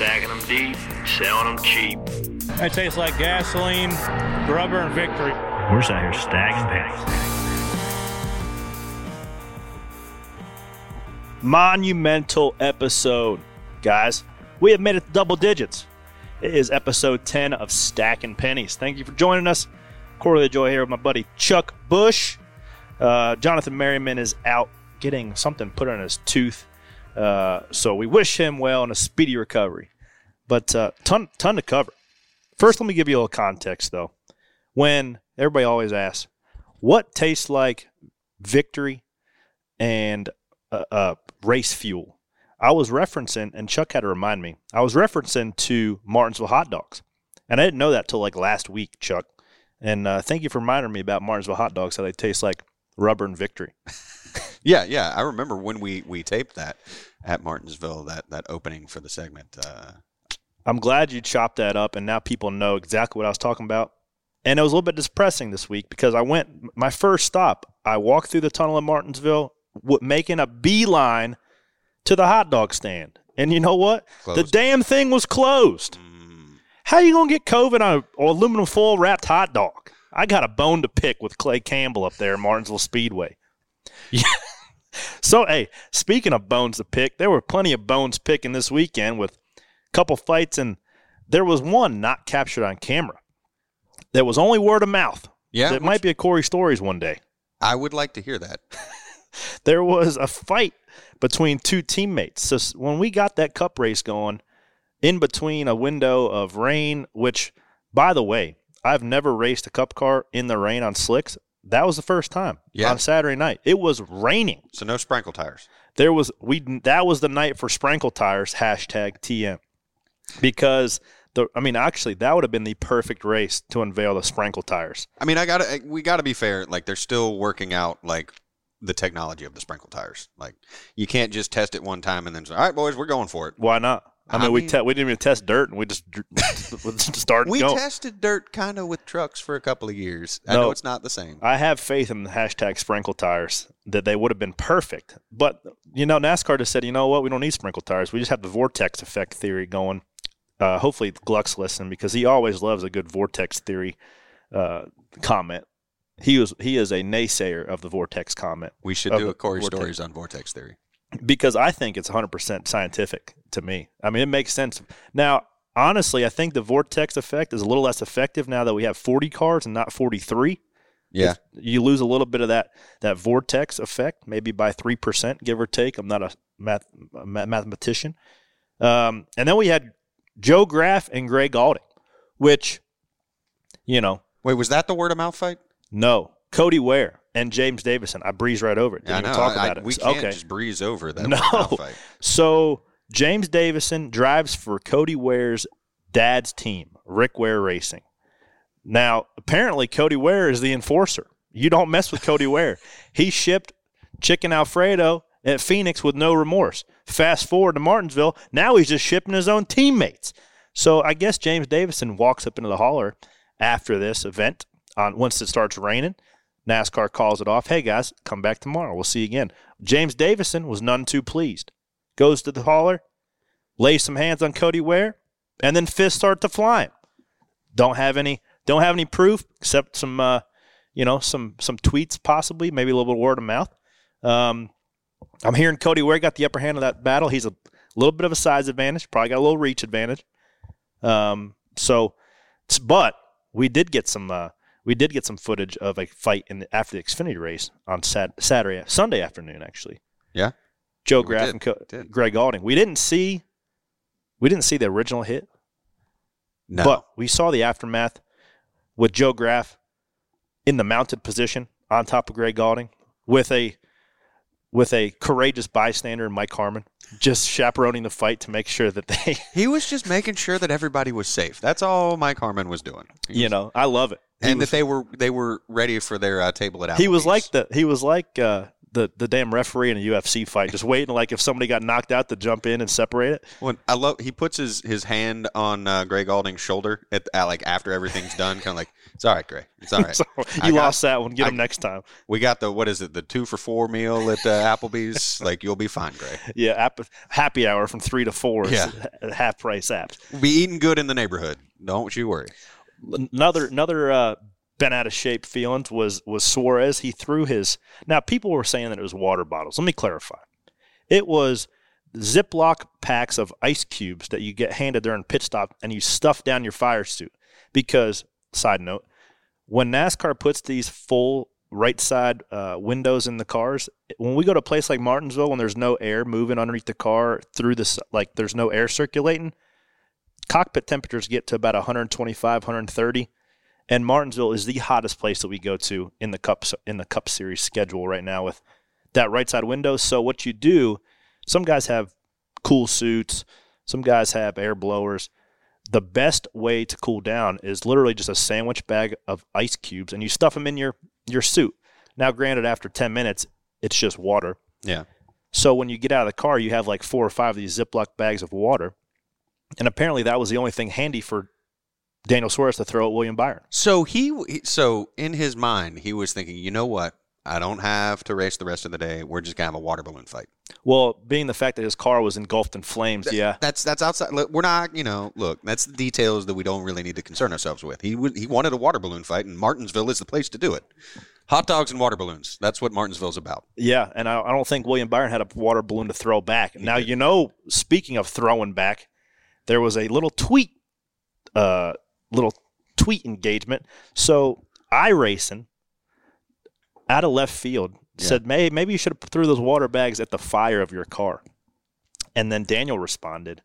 stacking them deep, selling them cheap. It tastes like gasoline, rubber, and victory. We're just out here stacking pennies. monumental episode, guys. We have made it to double digits. It is episode 10 of Stacking Pennies. Thank you for joining us. Corey LaJoie here with my buddy Chuck Bush. Uh, Jonathan Merriman is out getting something put on his tooth. Uh, so we wish him well and a speedy recovery. But uh, ton, ton to cover. First, let me give you a little context, though. When everybody always asks, what tastes like victory and uh, uh, race fuel. I was referencing, and Chuck had to remind me, I was referencing to Martinsville hot dogs. And I didn't know that till like last week, Chuck. And uh, thank you for reminding me about Martinsville hot dogs, how they taste like rubber and victory. Yeah, yeah. I remember when we, we taped that at Martinsville, that, that opening for the segment. Uh, I'm glad you chopped that up, and now people know exactly what I was talking about. And it was a little bit depressing this week because I went, my first stop, I walked through the tunnel in Martinsville, w- making a beeline to the hot dog stand. And you know what? The damn thing was closed. How you gonna get COVID on an aluminum foil wrapped hot dog? I got a bone to pick with Clay Campbell up there in Martinsville Speedway. Yeah. So hey, speaking of bones to pick, there were plenty of bones picking this weekend with a couple fights, and there was one not captured on camera. That was only word of mouth. yeah, That might be a Corey Stories one day. I would like to hear that. there was a fight between two teammates. So when we got that cup race going, in between a window of rain, which, by the way, I've never raced a cup car in the rain on slicks. That was the first time Yeah. on Saturday night. It was raining. So no sprinkle tires. There was we that was the night for sprinkle tires hashtag TM because the I mean actually that would have been the perfect race to unveil the sprinkle tires. I mean, I gotta, we gotta be fair. Like, they're still working out like the technology of the sprinkle tires. Like, you can't just test it one time and then say, "All right, boys, we're going for it." Why not? I mean, I we mean- te- we didn't even test dirt and we just just started We going. tested dirt kind of with trucks for a couple of years. I No. know it's not the same. I have faith in the hashtag sprinkle tires that they would have been perfect. But, you know, NASCAR just said, you know what, we don't need sprinkle tires. We just have the vortex effect theory going. Uh, hopefully, Gluck's listening because he always loves a good vortex theory uh, comment. He was he is a naysayer of the vortex comment We should do a Corey vortex. stories on vortex theory. because I think it's 100% scientific to me. I mean, it makes sense. Now, honestly, I think the vortex effect is a little less effective now that we have 40 cars and not 43. Yeah, you lose a little bit of that that vortex effect, maybe by three percent, give or take. I'm not a math a ma- mathematician. Um, and then we had Joe Graf and Gray Gaulding, which, you know, Wait, was that the word of mouth fight? no Cody Ware and James Davison. I breeze right over it. Didn't I know. talk I- about I- it. We can't okay. just breeze over that No. word of mouth fight. So James Davison drives for Cody Ware's dad's team, Rick Ware Racing. Now, apparently, Cody Ware is the enforcer. You don't mess with Cody Ware. He shipped chicken Alfredo at Phoenix with no remorse. Fast forward to Martinsville, now he's just shipping his own teammates. So I guess James Davison walks up into the holler after this event. On once it starts raining, NASCAR calls it off. Hey guys, come back tomorrow. We'll see you again. James Davison was none too pleased goes to the hauler, lays some hands on Cody Ware, and then fists start to flying. Don't have any don't have any proof except some uh, you know some some tweets possibly maybe a little bit of word of mouth. Um, I'm hearing Cody Ware got the upper hand of that battle. He's a little bit of a size advantage, probably got a little reach advantage. Um, so, but we did get some uh, we did get some footage of a fight in the, after the Xfinity race on Sat- Saturday Sunday afternoon actually. Yeah. Joe Graf did, and Co- Gray Gaulding. We didn't see we didn't see the original hit, No. but we saw the aftermath with Joe Graf in the mounted position on top of Gray Gaulding with a with a courageous bystander, Mike Harmon, just chaperoning the fight to make sure that they, he was just making sure that everybody was safe. That's all Mike Harmon was doing. You know, I love it. He and was, that they were they were ready for their uh, table at out. he was like the he was like uh, the the damn referee in a UFC fight, just waiting like if somebody got knocked out to jump in and separate it. When I love, he puts his, his hand on uh, Gray Gaulding's shoulder at, at like after everything's done, kind of like it's all right, Greg, it's all right. So you got- lost that one. Get I- him next time. We got the what is it, the two for four meal at uh, Applebee's? like you'll be fine, Greg. Yeah, app, happy hour from three to four. Yeah. half price apps. Be eating good in the neighborhood. Don't you worry. Another another uh, bent out of shape feelings was was Suarez. He threw his. Now people were saying that it was water bottles. Let me clarify. It was Ziploc packs of ice cubes that you get handed during pit stop, and you stuff down your fire suit. Because side note, when NASCAR puts these full right side uh, windows in the cars, when we go to a place like Martinsville, when there's no air moving underneath the car through this, like there's no air circulating, cockpit temperatures get to about 125, 130, and Martinsville is the hottest place that we go to in the cup in the Cup Series schedule right now with that right side window. So what you do, some guys have cool suits, some guys have air blowers. The best way to cool down is literally just a sandwich bag of ice cubes, and you stuff them in your your suit. Now, granted, after 10 minutes, it's just water. Yeah. So when you get out of the car, you have like four or five of these Ziploc bags of water. And apparently that was the only thing handy for Daniel Suarez to throw at William Byron. So he, he- so in his mind, he was thinking, you know what? I don't have to race the rest of the day. We're just gonna have a water balloon fight. Well, being the fact that his car was engulfed in flames, yeah. That's that's outside. look, We're not, you know, look. That's the details that we don't really need to concern ourselves with. He he wanted a water balloon fight, and Martinsville is the place to do it. Hot dogs and water balloons. That's what Martinsville's about. Yeah, and I, I don't think William Byron had a water balloon to throw back. Now, you know, speaking of throwing back, there was a little tweet, uh, little tweet engagement. So iRacing, out of left field, said, "May maybe you should have threw those water bags at the fire of your car." And then Daniel responded,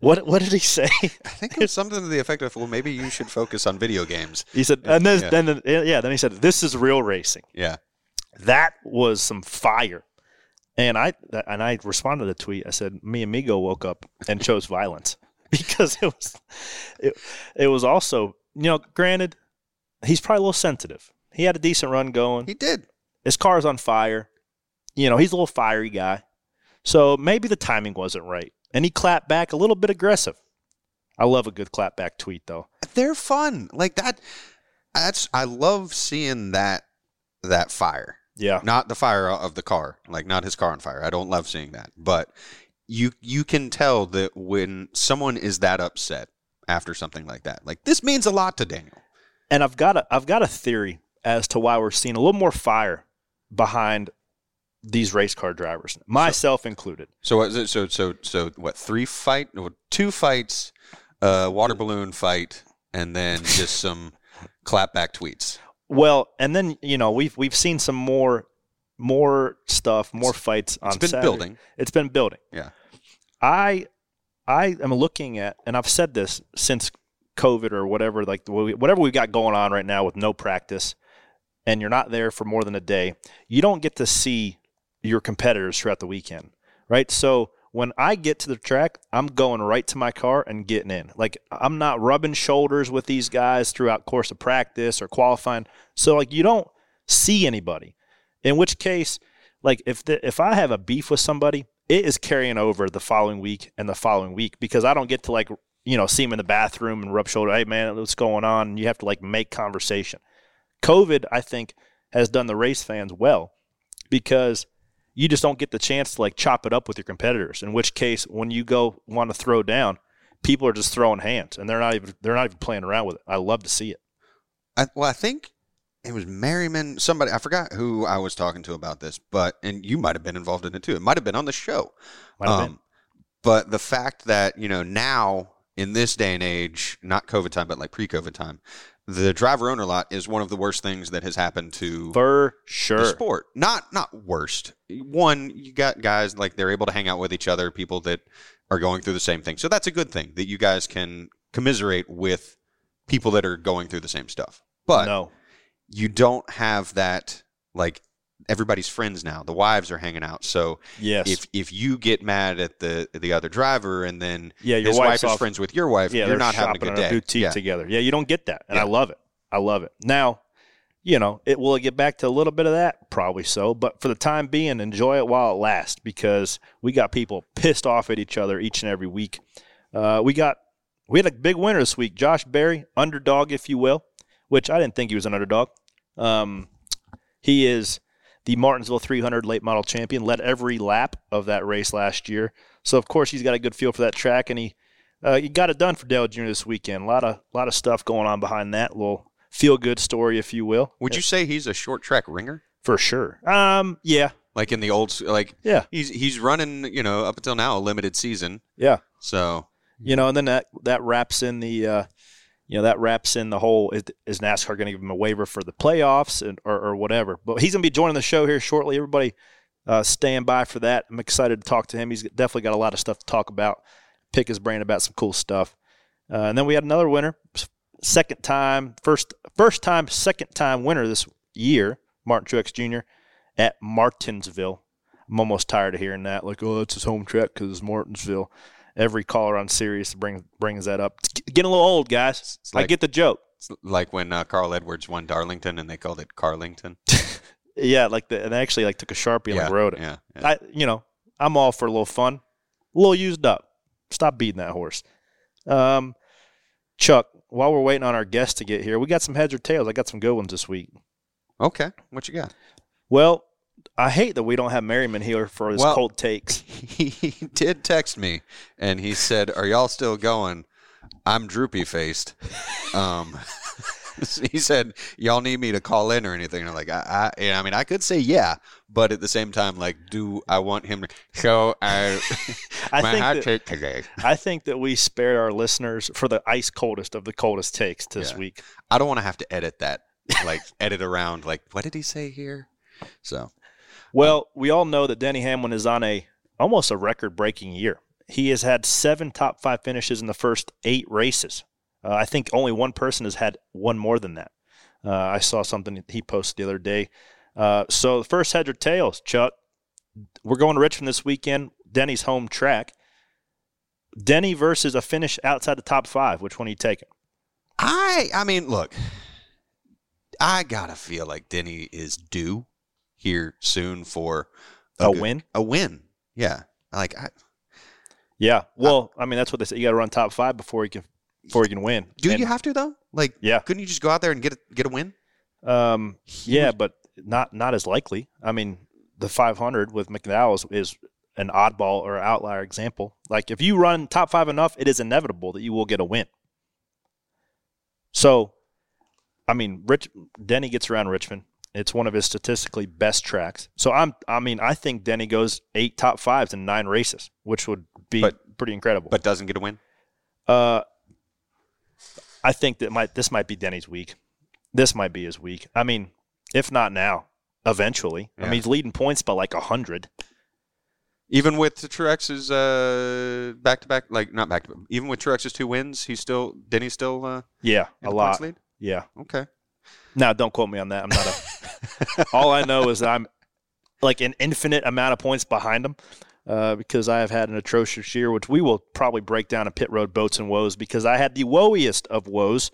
"What? What did he say?" I think it was something to the effect of, well, maybe you should focus on video games. he said, and then, Yeah. then yeah, then he said, "This is real racing." Yeah. that was some fire. And I and I responded to the tweet. I said, "Me and amigo woke up and chose violence because it was it, it was also you know granted he's probably a little sensitive. He had a decent run going. He did. His car's on fire. You know he's a little fiery guy, so maybe the timing wasn't right. And he clapped back a little bit aggressive. I love a good clapback tweet though. They're fun. Like that. That's. I love seeing that. That fire. Yeah, not the fire of the car like not his car on fire i don't love seeing that but you you can tell that when someone is that upset after something like that like this means a lot to daniel And I've got a I've got a theory as to why we're seeing a little more fire behind these race car drivers, myself included. so what is it- so so so what three fight two fights uh water balloon fight and then just some clapback tweets Well, and then you know we've we've seen some more more stuff, more fights on. it's been Saturday. building It's been building. Yeah. I I am looking at, and I've said this since COVID or whatever, like whatever we've got going on right now with no practice, and you're not there for more than a day, you don't get to see your competitors throughout the weekend, right? So when I get to the track, I'm going right to my car and getting in. Like I'm not rubbing shoulders with these guys throughout course of practice or qualifying. So like you don't see anybody. In which case, like if the, if I have a beef with somebody, it is carrying over the following week and the following week because I don't get to like you know see him in the bathroom and rub shoulder. Hey man, what's going on? And you have to like make conversation. COVID, I think, has done the race fans well because you just don't get the chance to like chop it up with your competitors. In which case, when you go want to throw down, people are just throwing hands and they're not even they're not even playing around with it. I love to see it. I, well, I think it was Merriman. Somebody I forgot who I was talking to about this, but and you might have been involved in it too. It might have been on the show. Might have Um, been. But the fact that you know now in this day and age, not COVID time, but like pre-COVID time, the driver owner lot is one of the worst things that has happened to For the sure. sport. Not not worst. One, you got guys like they're able to hang out with each other, people that are going through the same thing. So that's a good thing that you guys can commiserate with people that are going through the same stuff. But no. You don't have that like everybody's friends now. The wives are hanging out. So Yes. if if you get mad at the the other driver and then yeah, your his wife is off friends with your wife, yeah, you're not having a good day. boutique Yeah. together. Yeah, you don't get that, and I love it. I love it. Now, you know, it will it get back to a little bit of that? Probably so. But for the time being, enjoy it while it lasts because we got people pissed off at each other each and every week. Uh, we got we had a big winner this week, Josh Berry, underdog, if you will, which I didn't think he was an underdog. Um, he is the Martinsville 300 late model champion, led every lap of that race last year. So of course he's got a good feel for that track, and he uh, he got it done for Dale Jr. this weekend. A lot of lot of stuff going on behind that little feel good story, if you will. Would you say he's a short track ringer? For sure. Um. Yeah. Like in the old, like Yeah. he's he's running, you know, up until now a limited season. Yeah. So You know, and then that that wraps in the. Uh, you know that wraps in the whole is, is NASCAR going to give him a waiver for the playoffs and or, or whatever. But he's going to be joining the show here shortly. Everybody, uh, stand by for that. I'm excited to talk to him. He's definitely got a lot of stuff to talk about. Pick his brain about some cool stuff. Uh, and then we had another winner, second time, first first time, second time winner this year, Martin Truex Jr. at Martinsville. I'm almost tired of hearing that. Like, oh, that's his home track because it's Martinsville. Every caller on Sirius brings brings that up. It's getting a little old, guys. It's I like- get the joke. like when uh, Carl Edwards won Darlington and they called it Carlington. Yeah, like the, and I actually like took a sharpie and yeah, like wrote it. Yeah, yeah. I, you know, I'm all for a little fun, a little used up. Stop beating that horse. Um, Chuck, while we're waiting on our guest to get here, we got some heads or tails. I got some good ones this week. okay, what you got? Well, I hate that we don't have Merriman here for his Well- cold takes. He did text me and he said, "Are y'all still going?" I'm droopy faced. Um, he said, "Y'all need me to call in or anything?" And I'm like, I, I, I mean, I could say yeah, but at the same time, like, do I want him to? So I, I my think hot that- take today. I think that we spared our listeners for the ice coldest of the coldest takes this Yeah. week. I don't want to have to edit that, like, edit around. Like, what did he say here? So Well, we all know that Denny Hamlin is on a almost a record breaking year. He has had seven top five finishes in the first eight races. Uh, I think only one person has had one more than that. Uh, I saw something he posted the other day. Uh, so the first heads or tails, Chuck. We're going to Richmond this weekend. Denny's home track. Denny versus a finish outside the top five. Which one are you taking? I, I mean, look, I gotta feel like Denny is due here soon for A good- win? A win, yeah. Like, I, Yeah. Well, I mean that's what they say. You got to run top five before you can before you can win. do And- you have to though? Like, Yeah. couldn't you just go out there and get a, get a win? Um, yeah, but not not as likely. I mean, the 500 with McDowell is, is an oddball or outlier example. Like if you run top five enough, it is inevitable that you will get a win. So, I mean, Rich Denny gets around Richmond. It's one of his statistically best tracks. So I'm, I mean, I think Denny goes eight top fives in nine races, which would be But- pretty incredible. But doesn't get a win. Uh, I think that might this might be Denny's week. This might be his week. I mean, if not now, eventually. I mean, he's leading points by like a hundred. Even with the Truex's uh, back to back, like not back to back, even with Truex's two wins, he's still Denny's still uh, Yeah, a lot. lead. Yeah. Okay. Now, don't quote me on that. I'm not a. all I know is that I'm like an infinite amount of points behind him. Uh, because I have had an atrocious year, which we will probably break down in pit road boats and woes. Because I had the woeiest of woes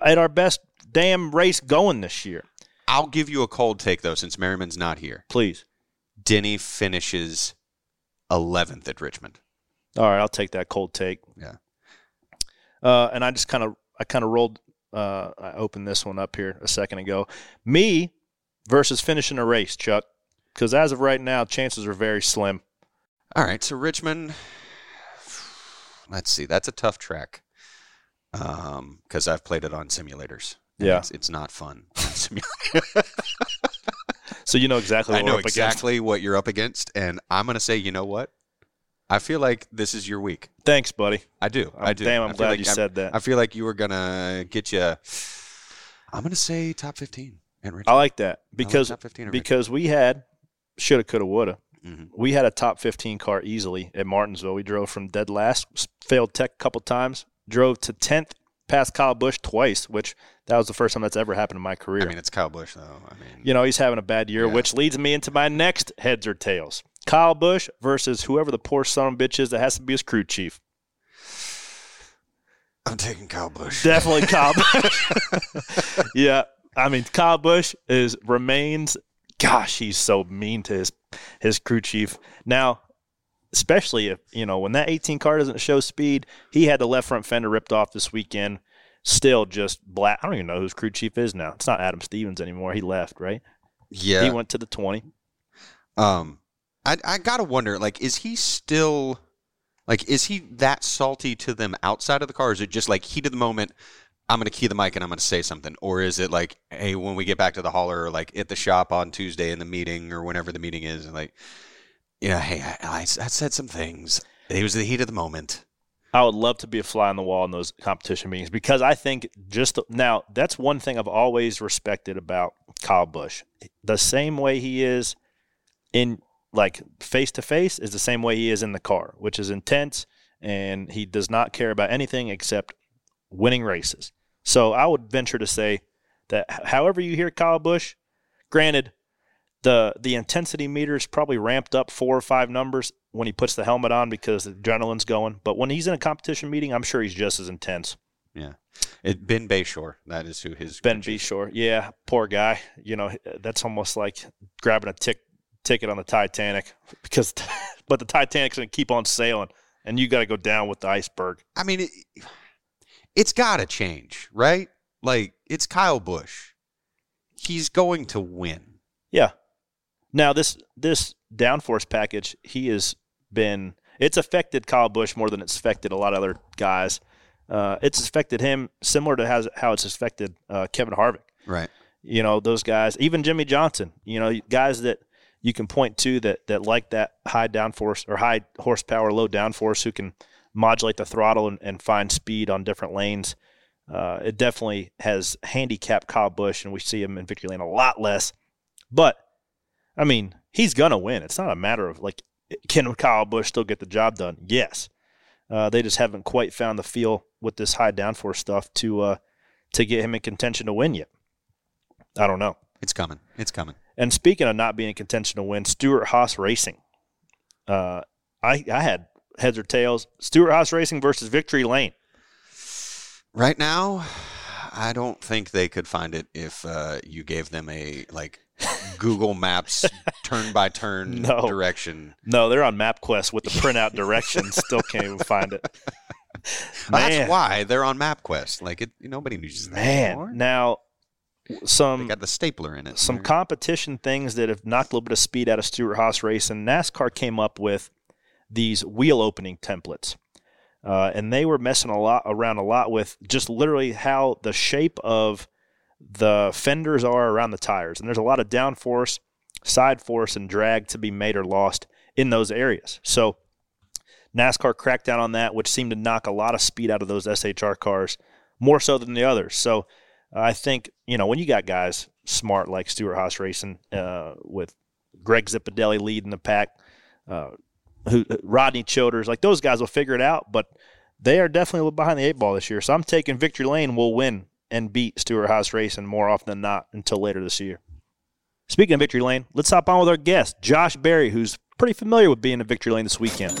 at our best damn race going this year. I'll give you a cold take though, since Merriman's not here. Please, Denny finishes 11th at Richmond. All right, I'll take that cold take. Yeah. Uh, and I just kind of I kind of rolled. Uh, I opened this one up here a second ago. Me versus finishing a race, Chuck. Because as of right now, chances are very slim. All right, so Richmond. Let's see, that's a tough track. Um, because I've played it on simulators. Yeah. it's, it's not fun. So you know exactly. What I we're know up against. exactly what you're up against, and I'm gonna say, you know what? I feel like this is your week. Thanks, buddy. I do. I do. Damn, I'm glad like you I'm- said that. I feel like you were gonna get you. I'm gonna say top 15 at Richmond. I like that because top 15 because we had shoulda, coulda, woulda. Mhm. We had a top 15 car easily at Martinsville. We drove from dead last, failed tech a couple times, drove to 10th, passed Kyle Busch twice, which that was the first time that's ever happened in my career. I mean, it's Kyle Busch, though. I mean, you know, he's having a bad year, Yeah. which leads me into my next heads or tails. Kyle Busch versus whoever the poor son of a bitch is that has to be his crew chief. I'm taking Kyle Busch. Definitely Kyle Busch. yeah. I mean, Kyle Busch is remains. Gosh, he's so mean to his his crew chief. Now, especially if you know when that 18 car doesn't show speed, he had the left front fender ripped off this weekend. Still, just black. I don't even know who his crew chief is now. It's not Adam Stevens anymore. He left, right? Yeah. He went to the 20. Um, I I gotta wonder, like, is he still, like, is he that salty to them outside of the car? Is it just like heat of the moment? I'm gonna key the mic and I'm gonna say something, or is it like, hey, when we get back to the hauler, or like at the shop on Tuesday in the meeting or whenever the meeting is, and like, yeah, hey, I, I, I said some things. It was the heat of the moment. I would love to be a fly on the wall in those competition meetings because I think just the, now that's one thing I've always respected about Kyle Busch. The same way he is in like face to face is the same way he is in the car, which is intense and he does not care about anything except winning races. So I would venture to say that however you hear Kyle Busch, granted the the intensity meter is probably ramped up four or five numbers when he puts the helmet on because the adrenaline's going. But when he's in a competition meeting, I'm sure he's just as intense. Yeah, it, Ben Beshore, that is who his Ben Beshore, yeah, poor guy. You know, that's almost like grabbing a tick, ticket on the Titanic because, but the Titanic's gonna keep on sailing, and you got to go down with the iceberg. I mean, it, it's got to change, right? Like, it's Kyle Busch. He's going to win. Yeah. Now this this downforce package, he has been it's affected Kyle Busch more than it's affected a lot of other guys. Uh, it's affected him similar to how, how it's affected uh, Kevin Harvick. Right. You know those guys, even Jimmie Johnson. You know guys that you can point to that that like that high downforce or high horsepower, low downforce, who can modulate the throttle and, and find speed on different lanes. Uh, it definitely has handicapped Kyle Busch, and we see him in victory lane a lot less. But I mean, he's gonna win. It's not a matter of like, can Kyle Busch still get the job done? Yes. Uh, they just haven't quite found the feel with this high downforce stuff to uh, to get him in contention to win yet. I don't know. It's coming. It's coming. And speaking of not being in contention to win, Stewart-Haas Racing. Uh, I I had heads or tails. Stewart-Haas Racing versus Victory Lane. Right now, I don't think they could find it if uh, you gave them a like Google Maps turn by turn No. direction. No, they're on MapQuest with the printout directions. Still can't even find it. Man, That's why they're on MapQuest. Like it, nobody uses that anymore. Now, some got the stapler in it. some They're- competition things that have knocked a little bit of speed out of Stewart-Haas race, and NASCAR came up with these wheel opening templates, uh, and they were messing a lot around a lot with just literally how the shape of the fenders are around the tires, and there's a lot of downforce, side force, and drag to be made or lost in those areas. So. NASCAR cracked down on that, which seemed to knock a lot of speed out of those SHR cars, more so than the others. So I think you know when you got guys smart like Stewart-Haas Racing uh, with Greg Zipadelli leading the pack, uh, who Rodney Childers, like those guys will figure it out. But they are definitely a little behind the eight ball this year. So I'm taking Victory Lane will win and beat Stewart-Haas Racing more often than not until later this year. Speaking of Victory Lane, let's hop on with our guest, Josh Berry, who's pretty familiar with being in Victory Lane this weekend.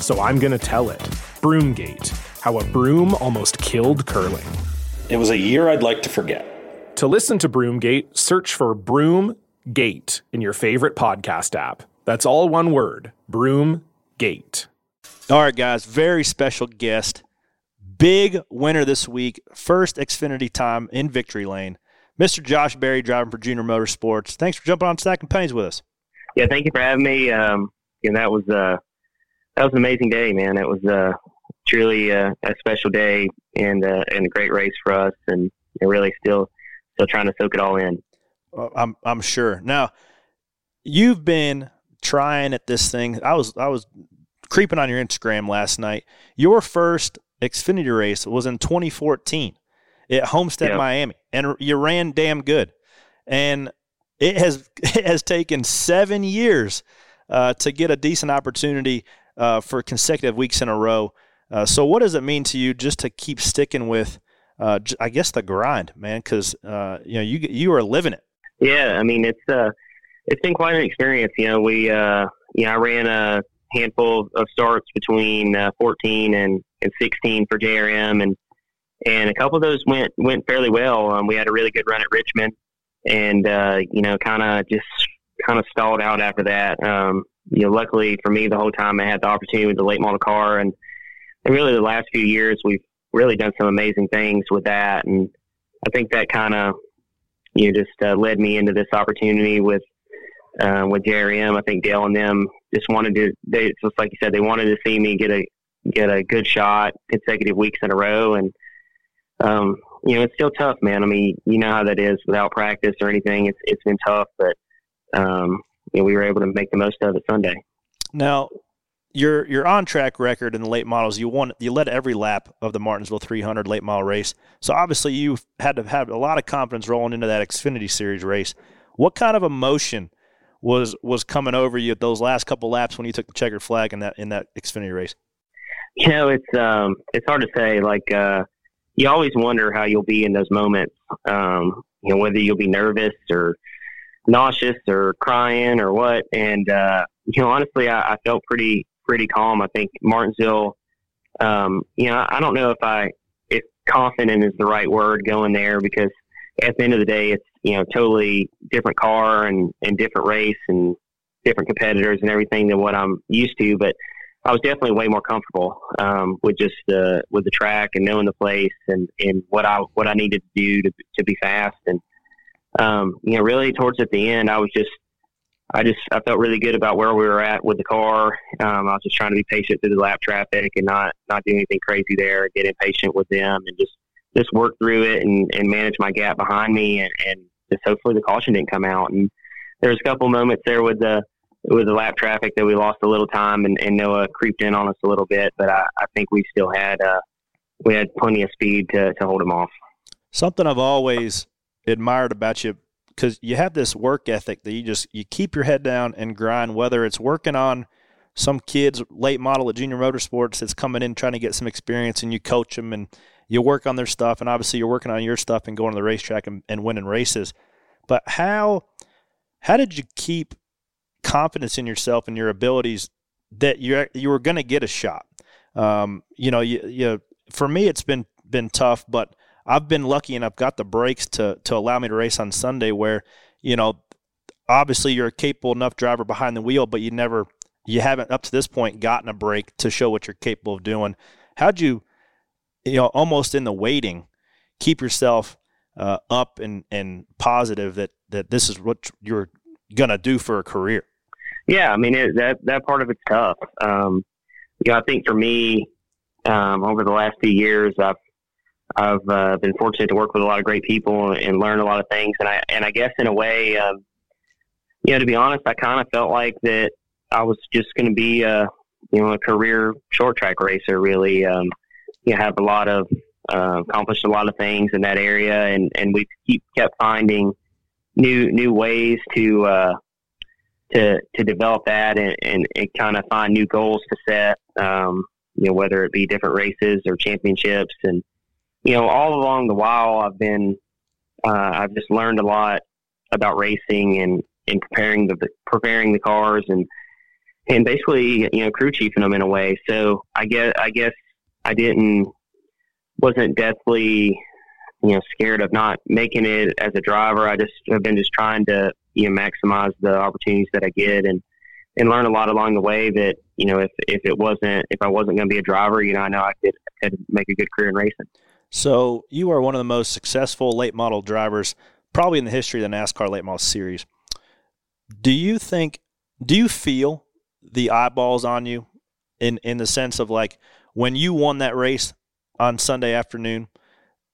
so I'm going to tell it. Broomgate how a broom almost killed curling. It was a year I'd like to forget. To listen to Broomgate, search for Broomgate in your favorite podcast app. That's all one word Broomgate. All right, guys, very special guest. Big winner this week. First Xfinity time in victory lane. Mr. Josh Berry driving for Junior Motorsports. Thanks for jumping on Stacking Pennies with us. Yeah, thank you for having me. Um, and that was uh, that was an amazing day, man. It was uh, truly uh, a special day and uh, and a great race for us, and really still still trying to soak it all in. I'm I'm sure. Now, you've been trying at this thing. I was I was creeping on your Instagram last night. Your first Xfinity race was in 2014 at Homestead, yep. Miami, and you ran damn good. And it has it has taken seven years uh, to get a decent opportunity uh, for consecutive weeks in a row. Uh, so, what does it mean to you just to keep sticking with, uh, I guess, the grind, man? Because uh, you know you you are living it. Yeah, I mean it's uh, it's been quite an experience. You know, we uh, you know I ran a handful of starts between 14 and, and 16 for JRM, and and a couple of those went went fairly well. Um, we had a really good run at Richmond, and you know, kind of just kind of stalled out after that. Um, you know, luckily for me, the whole time I had the opportunity with the late model car, and, and really the last few years we've really done some amazing things with that, and I think that kind of you know just uh, led me into this opportunity with uh, with JRM. I think Dale and them just wanted to. They just like you said, they wanted to see me get a get a good shot consecutive weeks in a row, and um, you know it's still tough, man. I mean, you know how that is without practice or anything. It's it's been tough, but um, you know, we were able to make the most of it Sunday. Now, your your on track record in the late models, you won, you led every lap of the Martinsville 300 late model race. So obviously, you had to have a lot of confidence rolling into that Xfinity Series race. What kind of emotion was was coming over you at those last couple laps when you took the checkered flag in that in that Xfinity race? You know, it's um, it's hard to say. Like, uh, you always wonder how you'll be in those moments. Um, you know, whether you'll be nervous or nauseous or crying or what. And uh, you know, honestly, I, I felt pretty pretty calm. I think Martinsville. Um, you know, I don't know if I if confident is the right word going there because at the end of the day, it's you know totally different car and and different race and different competitors and everything than what I'm used to. But I was definitely way more comfortable um, with just uh, with the track and knowing the place and, and what I what I needed to do to to be fast and um, you know, really towards at the end, I was just, I just, I felt really good about where we were at with the car. Um, I was just trying to be patient through the lap traffic and not, not do anything crazy there, get impatient with them and just, just work through it and, and manage my gap behind me and, and just hopefully the caution didn't come out. And there was a couple moments there with the, with the lap traffic that we lost a little time and, and Noah creeped in on us a little bit, but I, I think we still had, uh, we had plenty of speed to, to hold him off. Something I've always admired about you because you have this work ethic that you just you keep your head down and grind. Whether it's working on some kids late model at Junior Motorsports that's coming in trying to get some experience, and you coach them and you work on their stuff, and obviously you're working on your stuff and going to the racetrack and, and winning races. But how how did you keep confidence in yourself and your abilities that you you were going to get a shot? Um, you know, you, you for me it's been been tough, but I've been lucky and I've got the brakes to to allow me to race on Sunday where, you know, obviously you're a capable enough driver behind the wheel, but you never you haven't up to this point gotten a break to show what you're capable of doing. How'd you you know, almost in the waiting, keep yourself uh, up and, and positive that, that this is what you're gonna do for a career. Yeah, I mean it, that that part of it's tough. Um, you know, I think for me, um, over the last few years, I've I've uh, been fortunate to work with a lot of great people and learn a lot of things. And I and I guess in a way, um, you know, to be honest, I kind of felt like that I was just going to be a you know a career short track racer. Really, um, you know, have a lot of uh, accomplished a lot of things in that area, and and we keep kept finding new new ways to uh, to to develop that and, and, and kind of find new goals to set. Um, you know, whether it be different races or championships and you know, all along the while, I've been, uh, I've just learned a lot about racing and, and preparing the preparing the cars and and basically you know crew chiefing them in a way. So I guess I guess I didn't wasn't deathly you know scared of not making it as a driver. I just have been just trying to you know maximize the opportunities that I get and and learn a lot along the way. That you know if if it wasn't if I wasn't going to be a driver, you know I know I could could make a good career in racing. So you are one of the most successful late model drivers probably in the history of the NASCAR late model series. Do you think? Do you feel the eyeballs on you in in the sense of like when you won that race on Sunday afternoon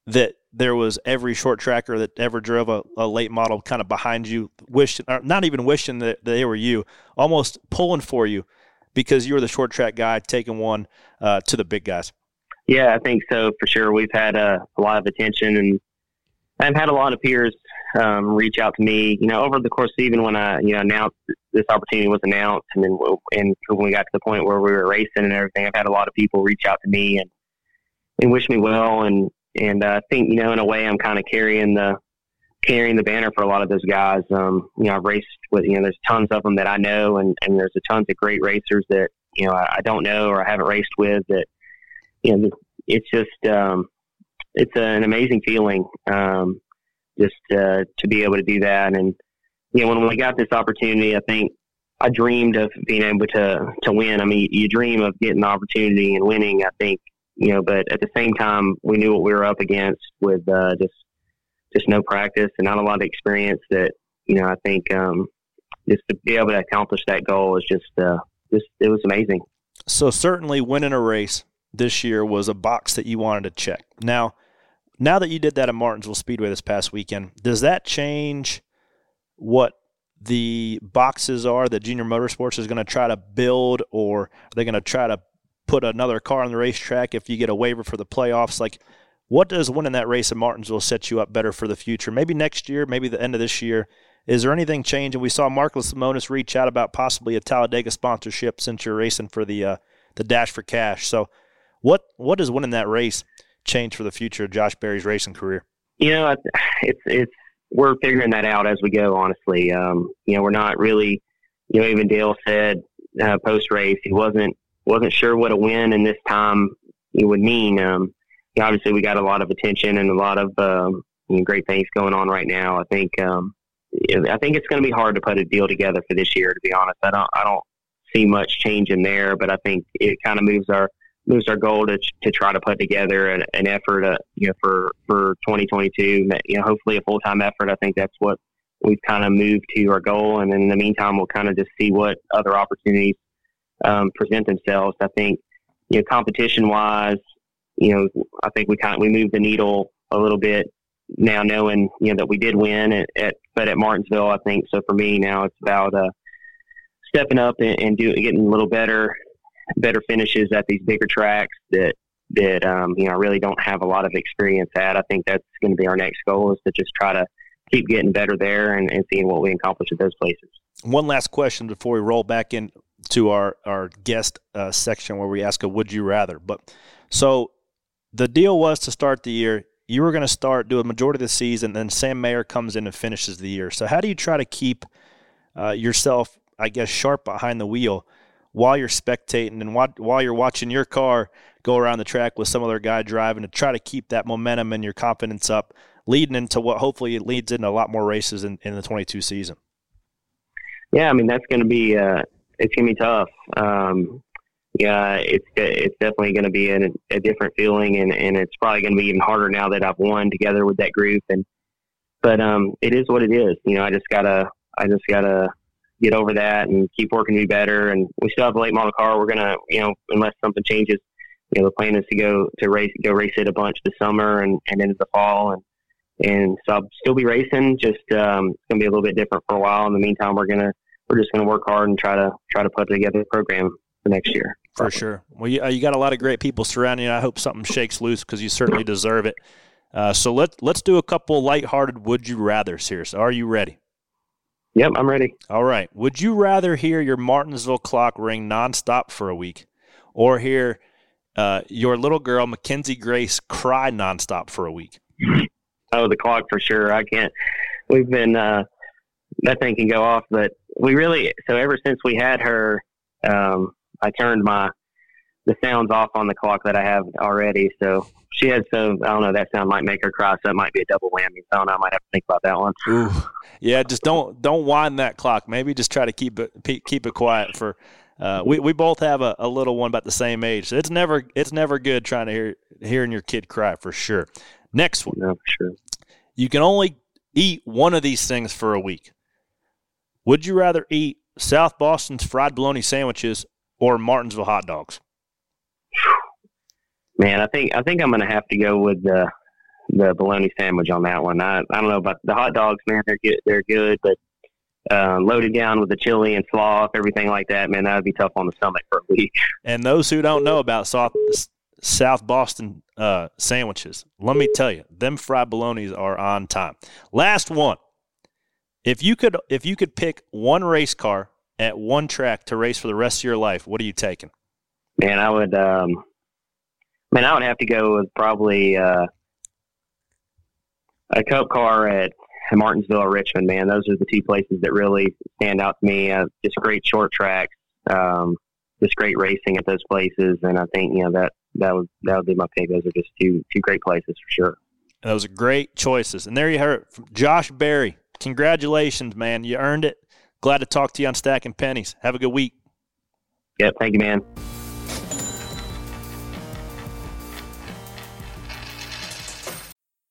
that there was every short tracker that ever drove a, a late model kind of behind you, wishing, not even wishing that they were you, almost pulling for you because you were the short track guy taking one uh, to the big guys. Yeah, I think so for sure. We've had uh, a lot of attention, and I've had a lot of peers um, reach out to me. You know, over the course, even when I you know announced this opportunity was announced, and then and when we got to the point where we were racing and everything, I've had a lot of people reach out to me and and wish me well, and and uh, I think you know in a way I'm kind of carrying the carrying the banner for a lot of those guys. Um, you know, I've raced with you know there's tons of them that I know, and and there's a tons of great racers that you know I, I don't know or I haven't raced with that. You know, it's just um, it's an amazing feeling um, just uh, to be able to do that. And you know, when we got this opportunity, I think I dreamed of being able to to win. I mean, you dream of getting the opportunity and winning. I think you know, but at the same time, we knew what we were up against with uh, just just no practice and not a lot of experience. That you know, I think um, just to be able to accomplish that goal is just uh, just it was amazing. So certainly, winning a race this year was a box that you wanted to check. Now, now that you did that at Martinsville Speedway this past weekend, does that change what the boxes are that Junior Motorsports is going to try to build, or are they going to try to put another car on the racetrack if you get a waiver for the playoffs? Like, what does winning that race at Martinsville set you up better for the future? Maybe next year, maybe the end of this year. Is there anything changing? We saw Marcus Lemonis reach out about possibly a Talladega sponsorship since you're racing for the uh, the Dash for Cash. So, what what does winning that race change for the future of Josh Berry's racing career? You know, it's it's we're figuring that out as we go. Honestly, um, you know, we're not really. You know, even Dale said uh, post race he wasn't wasn't sure what a win in this time it would mean. Um, obviously, we got a lot of attention and a lot of um, you know, great things going on right now. I think um, I think it's going to be hard to put a deal together for this year. To be honest, I don't I don't see much change in there, but I think it kind of moves our moves our goal to to try to put together an, an effort, uh, you know, for for 2022. You know, hopefully a full time effort. I think that's what we've kind of moved to our goal, and in the meantime, we'll kind of just see what other opportunities um, present themselves. I think, you know, competition wise, you know, I think we kind of, we moved the needle a little bit now, knowing you know that we did win at, at but at Martinsville. I think so. For me now, it's about uh, stepping up and, and doing getting a little better, better finishes at these bigger tracks that that um, you know I really don't have a lot of experience at. I think that's going to be our next goal is to just try to keep getting better there and, and seeing what we accomplish at those places. One last question before we roll back in to our our guest uh, section where we ask a would you rather. But so the deal was to start the year. You were going to start do a majority of the season, then Sam Mayer comes in and finishes the year. So how do you try to keep uh, yourself, I guess, sharp behind the wheel while you're spectating and while, you're watching your car go around the track with some other guy driving to try to keep that momentum and your confidence up, leading into what hopefully it leads into a lot more races in, in the 22 season. Yeah, I mean that's going to be uh, it's gonna be tough. Um, yeah, it's it's definitely going to be a, a different feeling, and, and it's probably going to be even harder now that I've won together with that group. And but um, it is what it is. You know, I just gotta I just gotta get over that and keep working to be better. And we still have a late model car. We're gonna you know unless something changes, you know the plan is to go to race go race it a bunch this summer and, and into the fall and and so I'll still be racing. Just um, it's gonna be a little bit different for a while. In the meantime, we're gonna we're just going to work hard and try to try to put together a program for next year. For sure. Well, you, uh, you, got a lot of great people surrounding you. I hope something shakes loose because you certainly deserve it. Uh, so let let's do a couple lighthearted would you rather's here. So are you ready? Yep, I'm ready. All right. Would you rather hear your Martinsville clock ring nonstop for a week, or hear uh, your little girl Mackenzie Grace cry nonstop for a week? Oh, the clock for sure. I can't. We've been uh, that thing can go off, but we really so ever since we had her, um, I turned my the sound's off on the clock that I have already. So she had so I don't know that sound might make her cry. So that might be a double whammy. So I don't know. I might have to think about that one. Ooh, yeah. Just don't don't wind that clock. Maybe just try to keep it keep it quiet for. Uh, we we both have a, a little one about the same age, so it's never it's never good trying to hear hearing your kid cry for sure. Next one, no, sure. You can only eat one of these things for a week. Would you rather eat South Boston's fried bologna sandwiches or Martinsville hot dogs? Man, I think I think I'm going to have to go with the the bologna sandwich on that one. I I don't know about the hot dogs, man. They're good. They're good, but uh, loaded down with the chili and slaw, everything like that, man, that would be tough on the stomach for a week. And those who don't know about South South Boston uh, sandwiches, let me tell you, them fried bolognas are on time. Last one. If you could, if you could pick one race car at one track to race for the rest of your life, what are you taking? Man, I would. Um, man, I would have to go with probably uh, a Cup car at Martinsville or Richmond. Man, those are the two places that really stand out to me. Uh, just great short tracks, um, just great racing at those places, and I think you know that that would that would be my pick. Those are just two two great places for sure. Those are great choices, and there you heard it from Josh Berry. Congratulations, man! You earned it. Glad to talk to you on Stacking Pennies. Have a good week. Yep, thank you, man.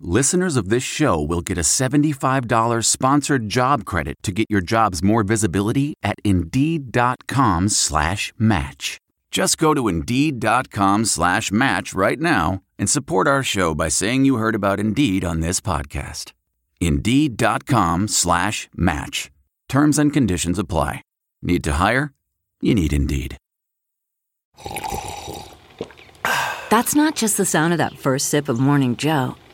listeners of this show will get a $75 sponsored job credit to get your jobs more visibility at Indeed.com slash match. Just go to Indeed.com slash match right now and support our show by saying you heard about Indeed on this podcast. Indeed.com slash match. Terms and conditions apply. Need to hire? You need Indeed. That's not just the sound of that first sip of Morning Joe.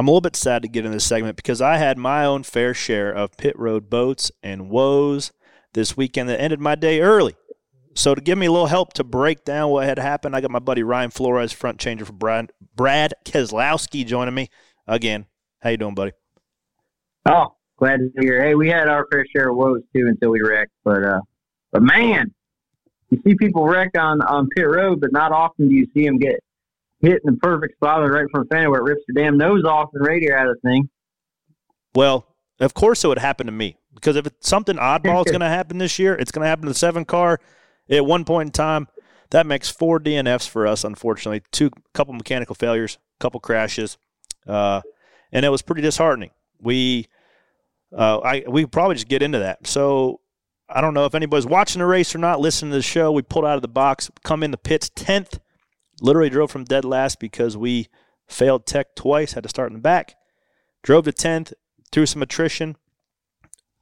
I'm a little bit sad to get in this segment because I had my own fair share of pit road boats and woes this weekend that ended my day early. So to give me a little help to break down what had happened, I got my buddy Ryan Flores, front changer for Brad, Brad Keselowski, joining me again. How you doing, buddy? Oh, glad to hear. Hey, we had our fair share of woes too until we wrecked, but uh, but man, you see people wreck on on pit road, but not often do you see them get hit in the perfect spot right from front where it rips your damn nose off and radiator out of the thing. Well, of course it would happen to me because if it's something oddball is going to happen this year, it's going to happen to the seven car. At one point in time, that makes four DNFs for us. Unfortunately, two couple mechanical failures, couple crashes, uh, and it was pretty disheartening. We, uh, I we probably just get into that. So I don't know if anybody's watching the race or not, listening to the show. We pulled out of the box, come in the pits tenth Literally drove from dead last because we failed tech twice, had to start in the back. Drove to 10th, through some attrition,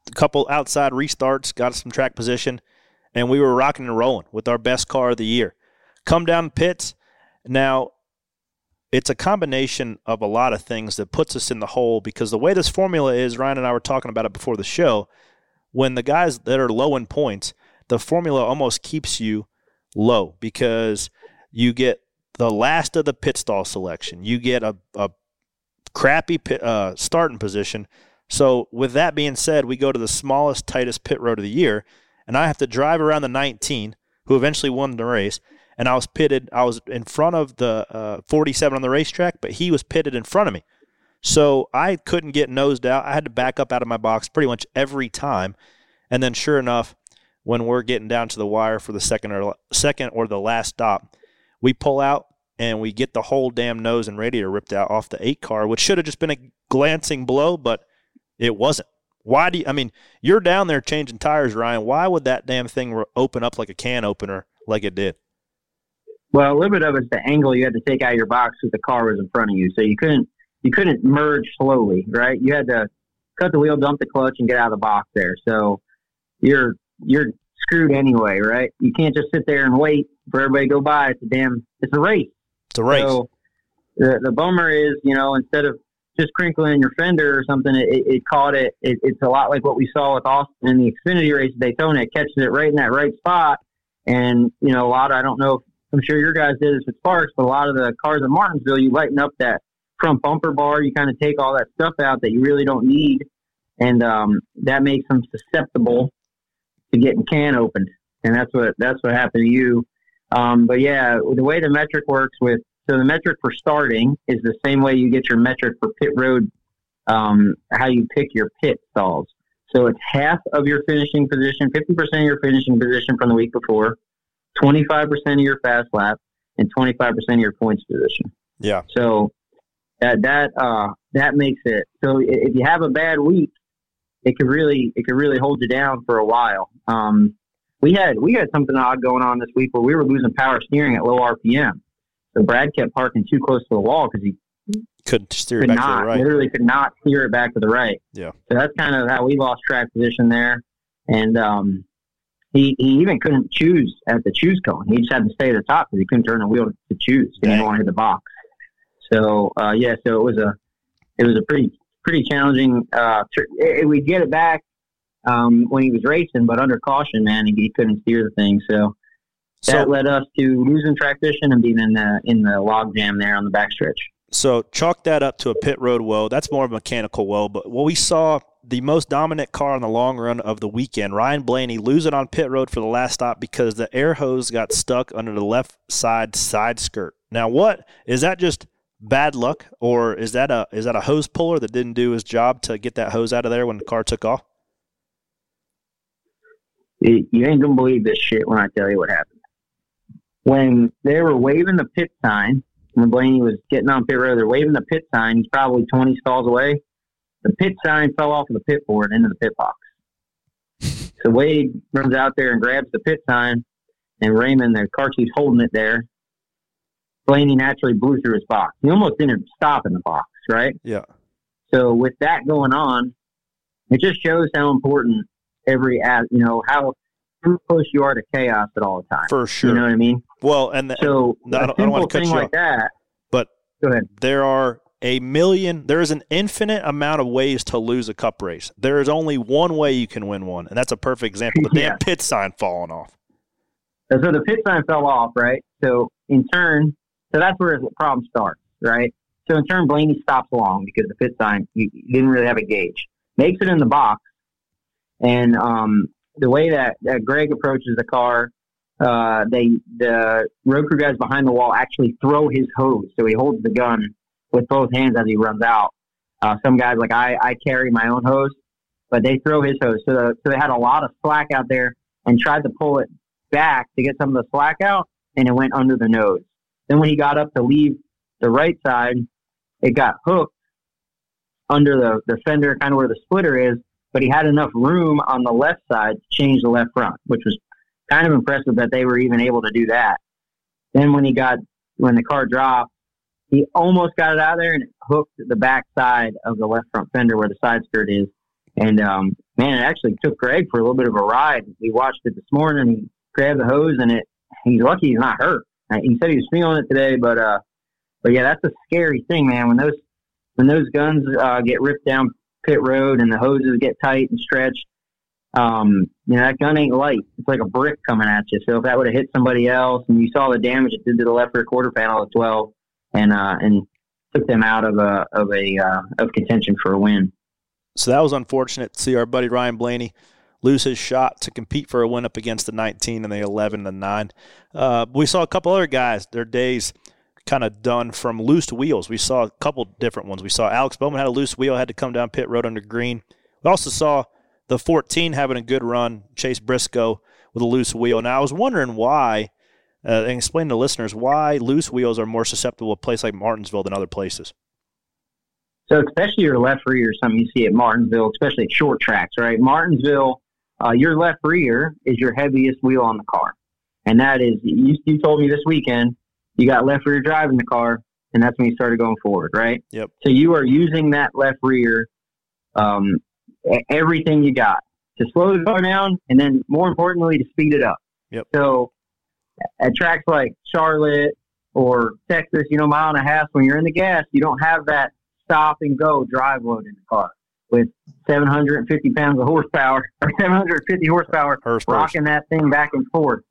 a couple outside restarts, got some track position, and we were rocking and rolling with our best car of the year. Come down pits. Now, it's a combination of a lot of things that puts us in the hole because the way this formula is, Ryan and I were talking about it before the show. When the guys that are low in points, the formula almost keeps you low because you get the last of the pit stall selection. You get a, a crappy pit, uh, starting position. So, with that being said, we go to the smallest, tightest pit road of the year, and I have to drive around the 19, who eventually won the race. And I was pitted, I was in front of the uh, 47 on the racetrack, but he was pitted in front of me. So I couldn't get nosed out. I had to back up out of my box pretty much every time. And then, sure enough, when we're getting down to the wire for the second or second or the last stop, we pull out and we get the whole damn nose and radiator ripped out off the eight car, which should have just been a glancing blow, but it wasn't. Why do you, I mean, you're down there changing tires, Ryan. Why would that damn thing open up like a can opener like it did? Well, a little bit of it's the angle you had to take out of your box because the car was in front of you, so you couldn't you couldn't merge slowly, right? You had to cut the wheel, dump the clutch, and get out of the box there. So you're you're screwed anyway, right? You can't just sit there and wait for everybody to go by. It's a damn it's a race. A race. So the the bummer is, you know, instead of just crinkling your fender or something, it, it caught it, it. It's a lot like what we saw with Austin in the Xfinity race at Daytona. It catches it right in that right spot, and you know, a lot. Of, I don't know if I'm sure your guys did this with Sparks, but a lot of the cars in Martinsville, you lighten up that front bumper bar. You kind of take all that stuff out that you really don't need, and um, that makes them susceptible to getting can opened. And that's what that's what happened to you. Um, but yeah, the way the metric works with so the metric for starting is the same way you get your metric for pit road, um, how you pick your pit stalls. So it's half of your finishing position, 50% of your finishing position from the week before, 25% of your fast lap, and 25% of your points position. Yeah. So that that uh, that makes it so if you have a bad week, it could really it could really hold you down for a while. Um, we had we had something odd going on this week where we were losing power steering at low RPM. So Brad kept parking too close to the wall because he couldn't steer could back not, to the right. Literally could not steer it back to the right. Yeah. So that's kind of how we lost track position there. And um, he, he even couldn't choose at the choose cone. He just had to stay at the top because he couldn't turn the wheel to choose. He didn't want to hit the box. So uh, yeah, so it was a it was a pretty pretty challenging. Uh, tr- we get it back um, when he was racing, but under caution, man, he, he couldn't steer the thing. So that So- led us to losing track position and being in the in the log jam there on the backstretch. So chalk that up to a pit road woe. That's more of a mechanical woe. But what we saw, the most dominant car on the long run of the weekend, Ryan Blaney, losing on pit road for the last stop because the air hose got stuck under the left side side skirt. Now, what is that? Just bad luck, or is that a is that a hose puller that didn't do his job to get that hose out of there when the car took off? You you ain't gonna believe this shit when I tell you what happened. When they were waving the pit sign, when Blaney was getting on pit road, they're waving the pit sign. He's probably 20 stalls away. The pit sign fell off of the pit board into the pit box. So Wade runs out there and grabs the pit sign, and Raymond, the car chief's holding it there. Blaney naturally blew through his box. He almost didn't stop in the box, right? Yeah. So with that going on, it just shows how important every you know, how close you are to chaos at all the time. For sure. You know what I mean? Well, and the, So no, I don't, I don't want to cut thing you like off, that. but Go ahead. there are a million. There is an infinite amount of ways to lose a cup race. There is only one way you can win one, and that's a perfect example. The Yeah. damn pit sign falling off. And So the pit sign fell off, right? So in turn, so that's where the problem starts, right? So in turn, Blaney stops along because the pit sign he, he didn't really have a gauge. Makes it in the box, and um, the way that, that Greg approaches the car, uh, they the road crew guys behind the wall actually throw his hose, so he holds the gun with both hands as he runs out. Uh, some guys like I, I carry my own hose, but they throw his hose. So, the, so they had a lot of slack out there and tried to pull it back to get some of the slack out, and it went under the nose. Then when he got up to leave the right side, it got hooked under the, the fender, kind of where the splitter is, but he had enough room on the left side to change the left front, which was kind of impressive that they were even able to do that. Then when he got when the car dropped, he almost got it out of there and it hooked the back side of the left front fender where the side skirt is. And um, man, it actually took Greg for a little bit of a ride. We watched it this morning. He grabbed the hose and it. He's lucky he's not hurt. Uh, He said he was feeling it today, but uh, but yeah, that's a scary thing, man. When those when those guns uh, get ripped down pit road and the hoses get tight and stretched, um, you know that gun ain't light. It's like a brick coming at you. So if that would have hit somebody else, and you saw the damage it did to the left rear quarter panel as well, and uh, and took them out of a of a uh, of contention for a win. So that was unfortunate to see our buddy Ryan Blaney lose his shot to compete for a win up against the 19 and the 11 and the 9. Uh, we saw a couple other guys, their days kind of done from loose wheels. We saw a couple different ones. We saw Alex Bowman had a loose wheel, had to come down pit road under green. We also saw the 14 having a good run, Chase Briscoe with a loose wheel. Now, I was wondering why, uh, and explain to listeners why loose wheels are more susceptible to a place like Martinsville than other places. So especially your left rear, something you see at Martinsville, especially at short tracks, right? Martinsville, uh, your left rear is your heaviest wheel on the car, and that is you, you told me this weekend you got left rear drive in the car, and that's when you started going forward, right? Yep. So you are using that left rear, um, everything you got to slow the car down, and then more importantly to speed it up. Yep. So at tracks like Charlotte or Texas, you know, mile and a half, when you're in the gas, you don't have that stop and go drive load in the car with 750 pounds of horsepower or 750 horsepower rocking that thing back and forth.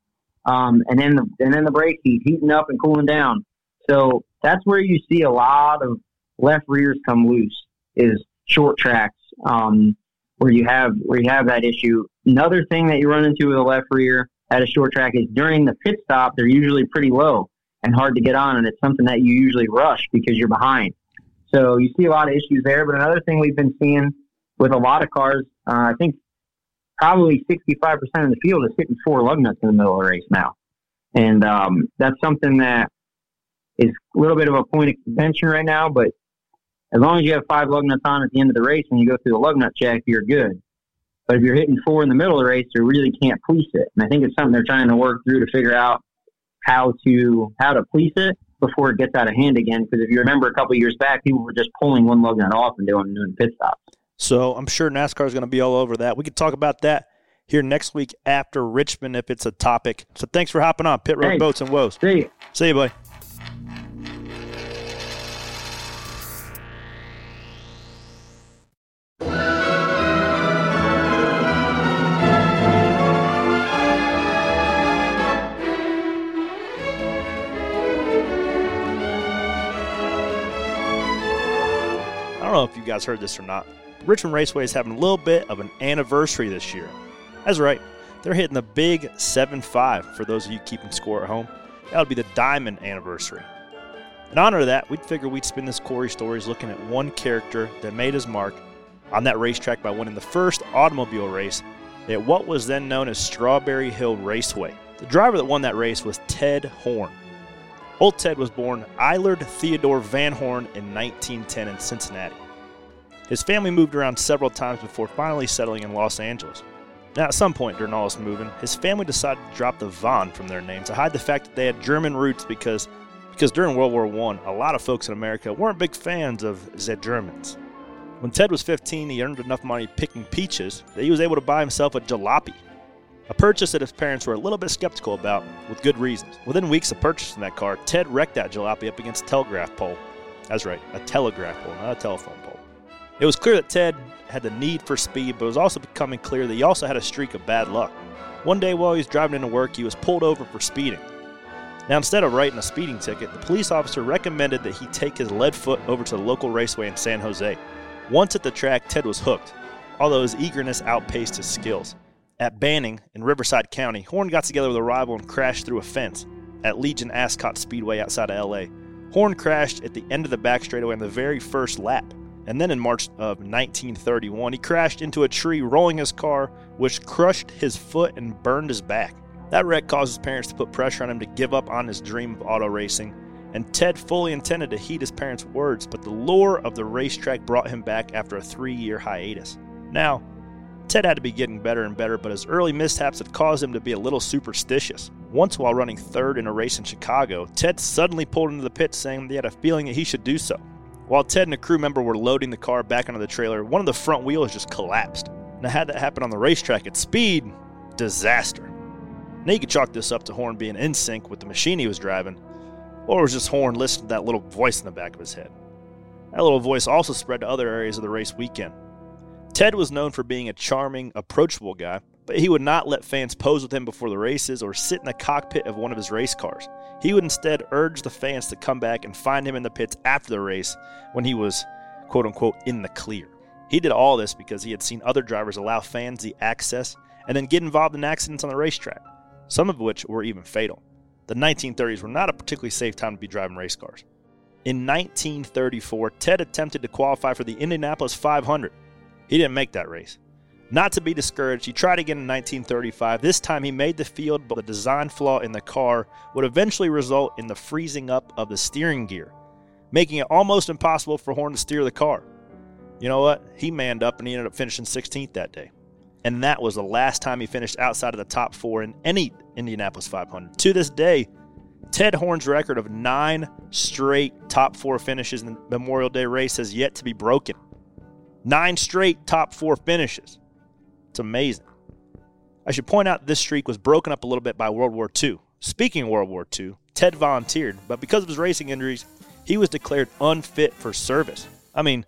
Um, and then the, and then the brake heat heating up and cooling down. So that's where you see a lot of left rears come loose is short tracks um, where you have where you have that issue. Another thing that you run into with a left rear at a short track is during the pit stop they're usually pretty low and hard to get on, and it's something that you usually rush because you're behind. So you see a lot of issues there. But another thing we've been seeing with a lot of cars, uh, I think probably 65% of the field is hitting four lug nuts in the middle of the race now. And um, that's something that is a little bit of a point of contention right now. But as long as you have five lug nuts on at the end of the race when you go through the lug nut check, you're good. But if you're hitting four in the middle of the race, you really can't police it. And I think it's something they're trying to work through to figure out how to how to police it before it gets out of hand again. Because if you remember a couple years back, people were just pulling one lug nut off and doing doing pit stops. So I'm sure NASCAR is going to be all over that. We could talk about that here next week after Richmond if it's a topic. So thanks for hopping on Pit Road Hey. Boats and Woes. See you. See you, buddy. Guys heard this or not. Richmond Raceway is having a little bit of an anniversary this year. That's right. They're hitting the big 7 5 for those of you keeping score at home. That would be the diamond anniversary. In honor of that, we'd figure we'd spin this Corey Stories looking at one character that made his mark on that racetrack by winning the first automobile race at what was then known as Strawberry Hill Raceway. The driver that won that race was Ted Horn. Old Ted was born Eylard Theodore Von Horn in 1910 in Cincinnati. His family moved around several times before finally settling in Los Angeles. Now, at some point during all this moving, his family decided to drop the Von from their name to hide the fact that they had German roots because, because during World War I, a lot of folks in America weren't big fans of the Germans. When Ted was 15, he earned enough money picking peaches that he was able to buy himself a jalopy, a purchase that his parents were a little bit skeptical about, with good reasons. Within weeks of purchasing that car, Ted wrecked that jalopy up against a telegraph pole. That's right, a telegraph pole, not a telephone pole. It was clear that Ted had the need for speed, but it was also becoming clear that he also had a streak of bad luck. One day while he was driving into work, he was pulled over for speeding. Now, instead of writing a speeding ticket, the police officer recommended that he take his lead foot over to the local raceway in San Jose. Once at the track, Ted was hooked, although his eagerness outpaced his skills. At Banning in Riverside County, Horn got together with a rival and crashed through a fence at Legion Ascot Speedway outside of LA. Horn crashed at the end of the back straightaway on the very first lap. And then in March of 1931, he crashed into a tree, rolling his car, which crushed his foot and burned his back. That wreck caused his parents to put pressure on him to give up on his dream of auto racing, and Ted fully intended to heed his parents' words, but the lure of the racetrack brought him back after a three year hiatus. Now, Ted had to be getting better and better, but his early mishaps had caused him to be a little superstitious. Once, while running third in a race in Chicago, Ted suddenly pulled into the pit saying that he had a feeling that he should do so. While Ted and a crew member were loading the car back onto the trailer, one of the front wheels just collapsed. Now, had that happen on the racetrack at speed, disaster. Now, you could chalk this up to Horn being in sync with the machine he was driving, or it was just Horn listening to that little voice in the back of his head. That little voice also spread to other areas of the race weekend. Ted was known for being a charming, approachable guy, but he would not let fans pose with him before the races or sit in the cockpit of one of his race cars. He would instead urge the fans to come back and find him in the pits after the race when he was, quote unquote, in the clear. He did all this because he had seen other drivers allow fans the access and then get involved in accidents on the racetrack, some of which were even fatal. The 1930s were not a particularly safe time to be driving race cars. In 1934, Ted attempted to qualify for the Indianapolis 500. He didn't make that race. Not to be discouraged, he tried again in 1935. This time he made the field, but the design flaw in the car would eventually result in the freezing up of the steering gear, making it almost impossible for Horn to steer the car. You know what? He manned up and he ended up finishing 16th that day. And that was the last time he finished outside of the top four in any Indianapolis 500. To this day, Ted Horn's record of nine straight top four finishes in the Memorial Day race has yet to be broken. Nine straight top four finishes. It's amazing. I should point out this streak was broken up a little bit by World War II. Speaking of World War II, Ted volunteered, but because of his racing injuries, he was declared unfit for service. I mean,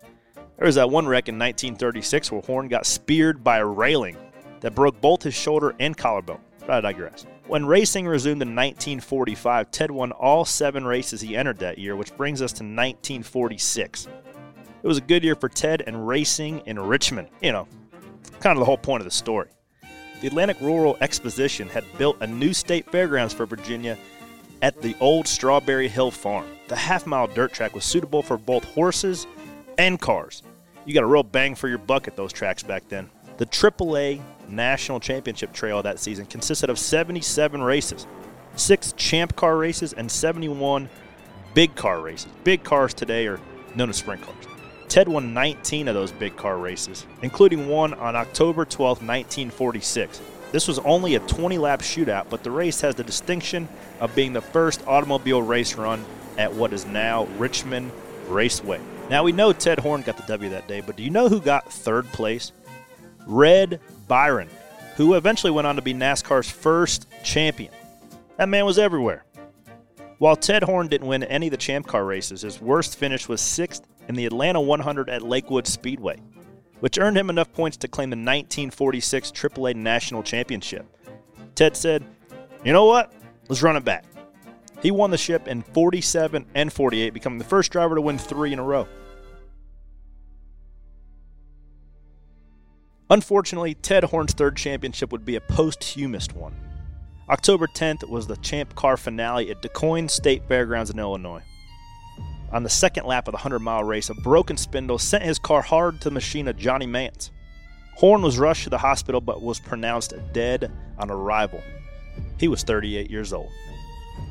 there was that one wreck in 1936 where Horn got speared by a railing that broke both his shoulder and collarbone. But I digress. When racing resumed in 1945, Ted won all seven races he entered that year, which brings us to 1946. It was a good year for Ted and racing in Richmond. You know, kind of the whole point of the story. The Atlantic Rural Exposition had built a new state fairgrounds for Virginia at the old Strawberry Hill Farm. The half mile dirt track was suitable for both horses and cars. You got a real bang for your buck at those tracks back then. The AAA National Championship Trail that season consisted of 77 races, six champ car races, and 71 big car races. Big cars today are known as sprint cars. Ted won 19 of those big car races, including one on October 12, 1946. This was only a 20 lap shootout, but the race has the distinction of being the first automobile race run at what is now Richmond Raceway. Now we know Ted Horn got the W that day, but do you know who got third place? Red Byron, who eventually went on to be NASCAR's first champion. That man was everywhere. While Ted Horn didn't win any of the champ car races, his worst finish was sixth in the Atlanta 100 at Lakewood Speedway, which earned him enough points to claim the 1946 AAA National Championship. Ted said, You know what? Let's run it back. He won the ship in 47 and 48, becoming the first driver to win three in a row. Unfortunately, Ted Horn's third championship would be a posthumous one. October 10th was the Champ Car finale at DuQuoin State Fairgrounds in Illinois. On the second lap of the 100 mile race, a broken spindle sent his car hard to the machine of Johnny Mantz. Horn was rushed to the hospital but was pronounced dead on arrival. He was 38 years old.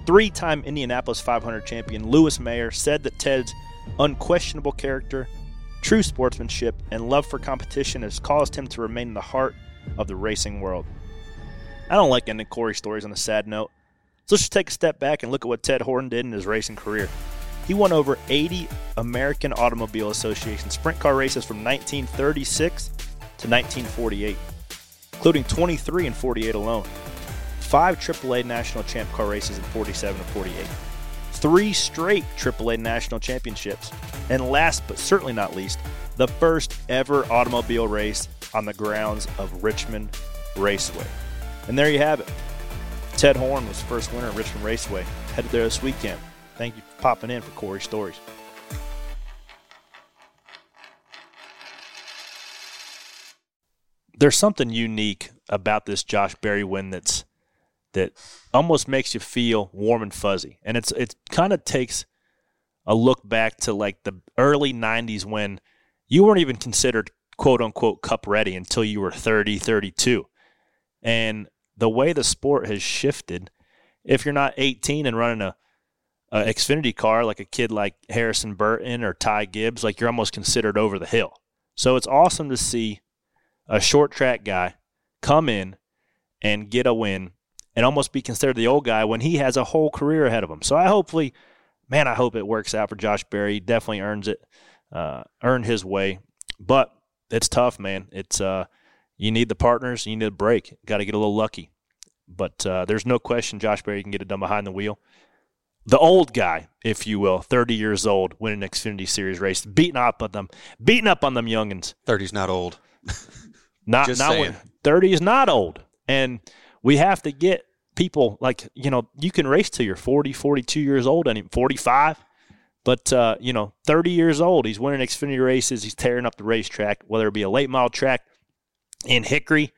Three time Indianapolis 500 champion Louis Meyer said that Ted's unquestionable character True sportsmanship and love for competition has caused him to remain in the heart of the racing world. I don't like ending Corey stories on a sad note, so let's just take a step back and look at what Ted Horton did in his racing career. He won over 80 American Automobile Association sprint car races from 1936 to 1948, including 23 and 48 alone, five AAA National Champ Car races in 47 and 48 three straight AAA national championships, and last but certainly not least, the first ever automobile race on the grounds of Richmond Raceway. And there you have it. Ted Horn was the first winner at Richmond Raceway. Headed there this weekend. Thank you for popping in for Corey Stories. There's something unique about this Josh Berry win that's that almost makes you feel warm and fuzzy. And it's it kind of takes a look back to like the early 90s when you weren't even considered quote unquote cup ready until you were 30, 32. And the way the sport has shifted, if you're not 18 and running a, a Xfinity car like a kid like Harrison Burton or Ty Gibbs, like you're almost considered over the hill. So it's awesome to see a short track guy come in and get a win and almost be considered the old guy when he has a whole career ahead of him. So I hopefully, man, I hope it works out for Josh Berry. Definitely earns it, uh, earned his way. But it's tough, man. It's uh, you need the partners, you need a break. Got to get a little lucky. But uh, there's no question Josh Berry can get it done behind the wheel. The old guy, if you will, 30 years old, winning Xfinity Series race, beating up on them, beating up on them youngins. 30's not old. not Just not when, 30 is not old. And we have to get people like, you know, you can race till you're 40, 42 years old and 45. But, uh, you know, 30 years old, he's winning Xfinity races. He's tearing up the racetrack, whether it be a late model track in Hickory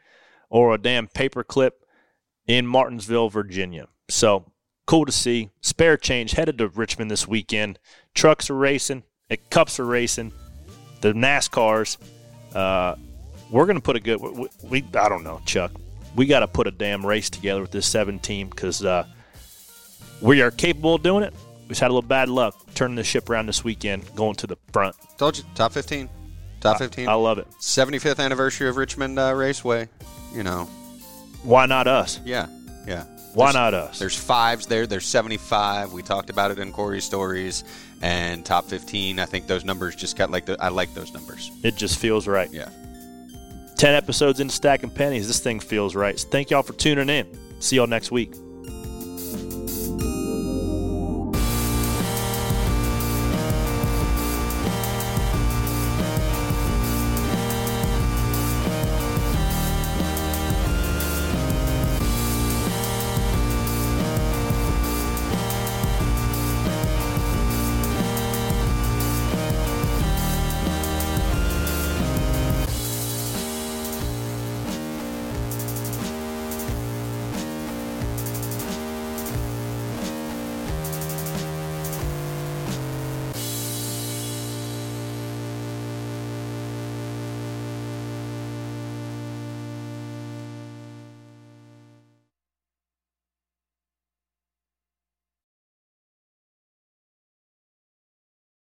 or a damn paperclip in Martinsville, Virginia. So cool to see. Spare change headed to Richmond this weekend. Trucks are racing, cups are racing, the NASCARs. Uh, we're going to put a good. We, we, I don't know, Chuck we got to put a damn race together with this seven team because uh, we are capable of doing it. We just had a little bad luck turning the ship around this weekend, going to the front. Told you, top 15. Top 15. I love it. 75th anniversary of Richmond uh, Raceway. You know, Why not us? yeah, yeah. Why not us? There's fives there. There's 75. We talked about it in Corey's stories. And top 15. I think those numbers just got like the. I like those numbers. It just feels right. Yeah. 10 episodes into Stacking Pennies. This thing feels right. So thank y'all for tuning in. See y'all next week.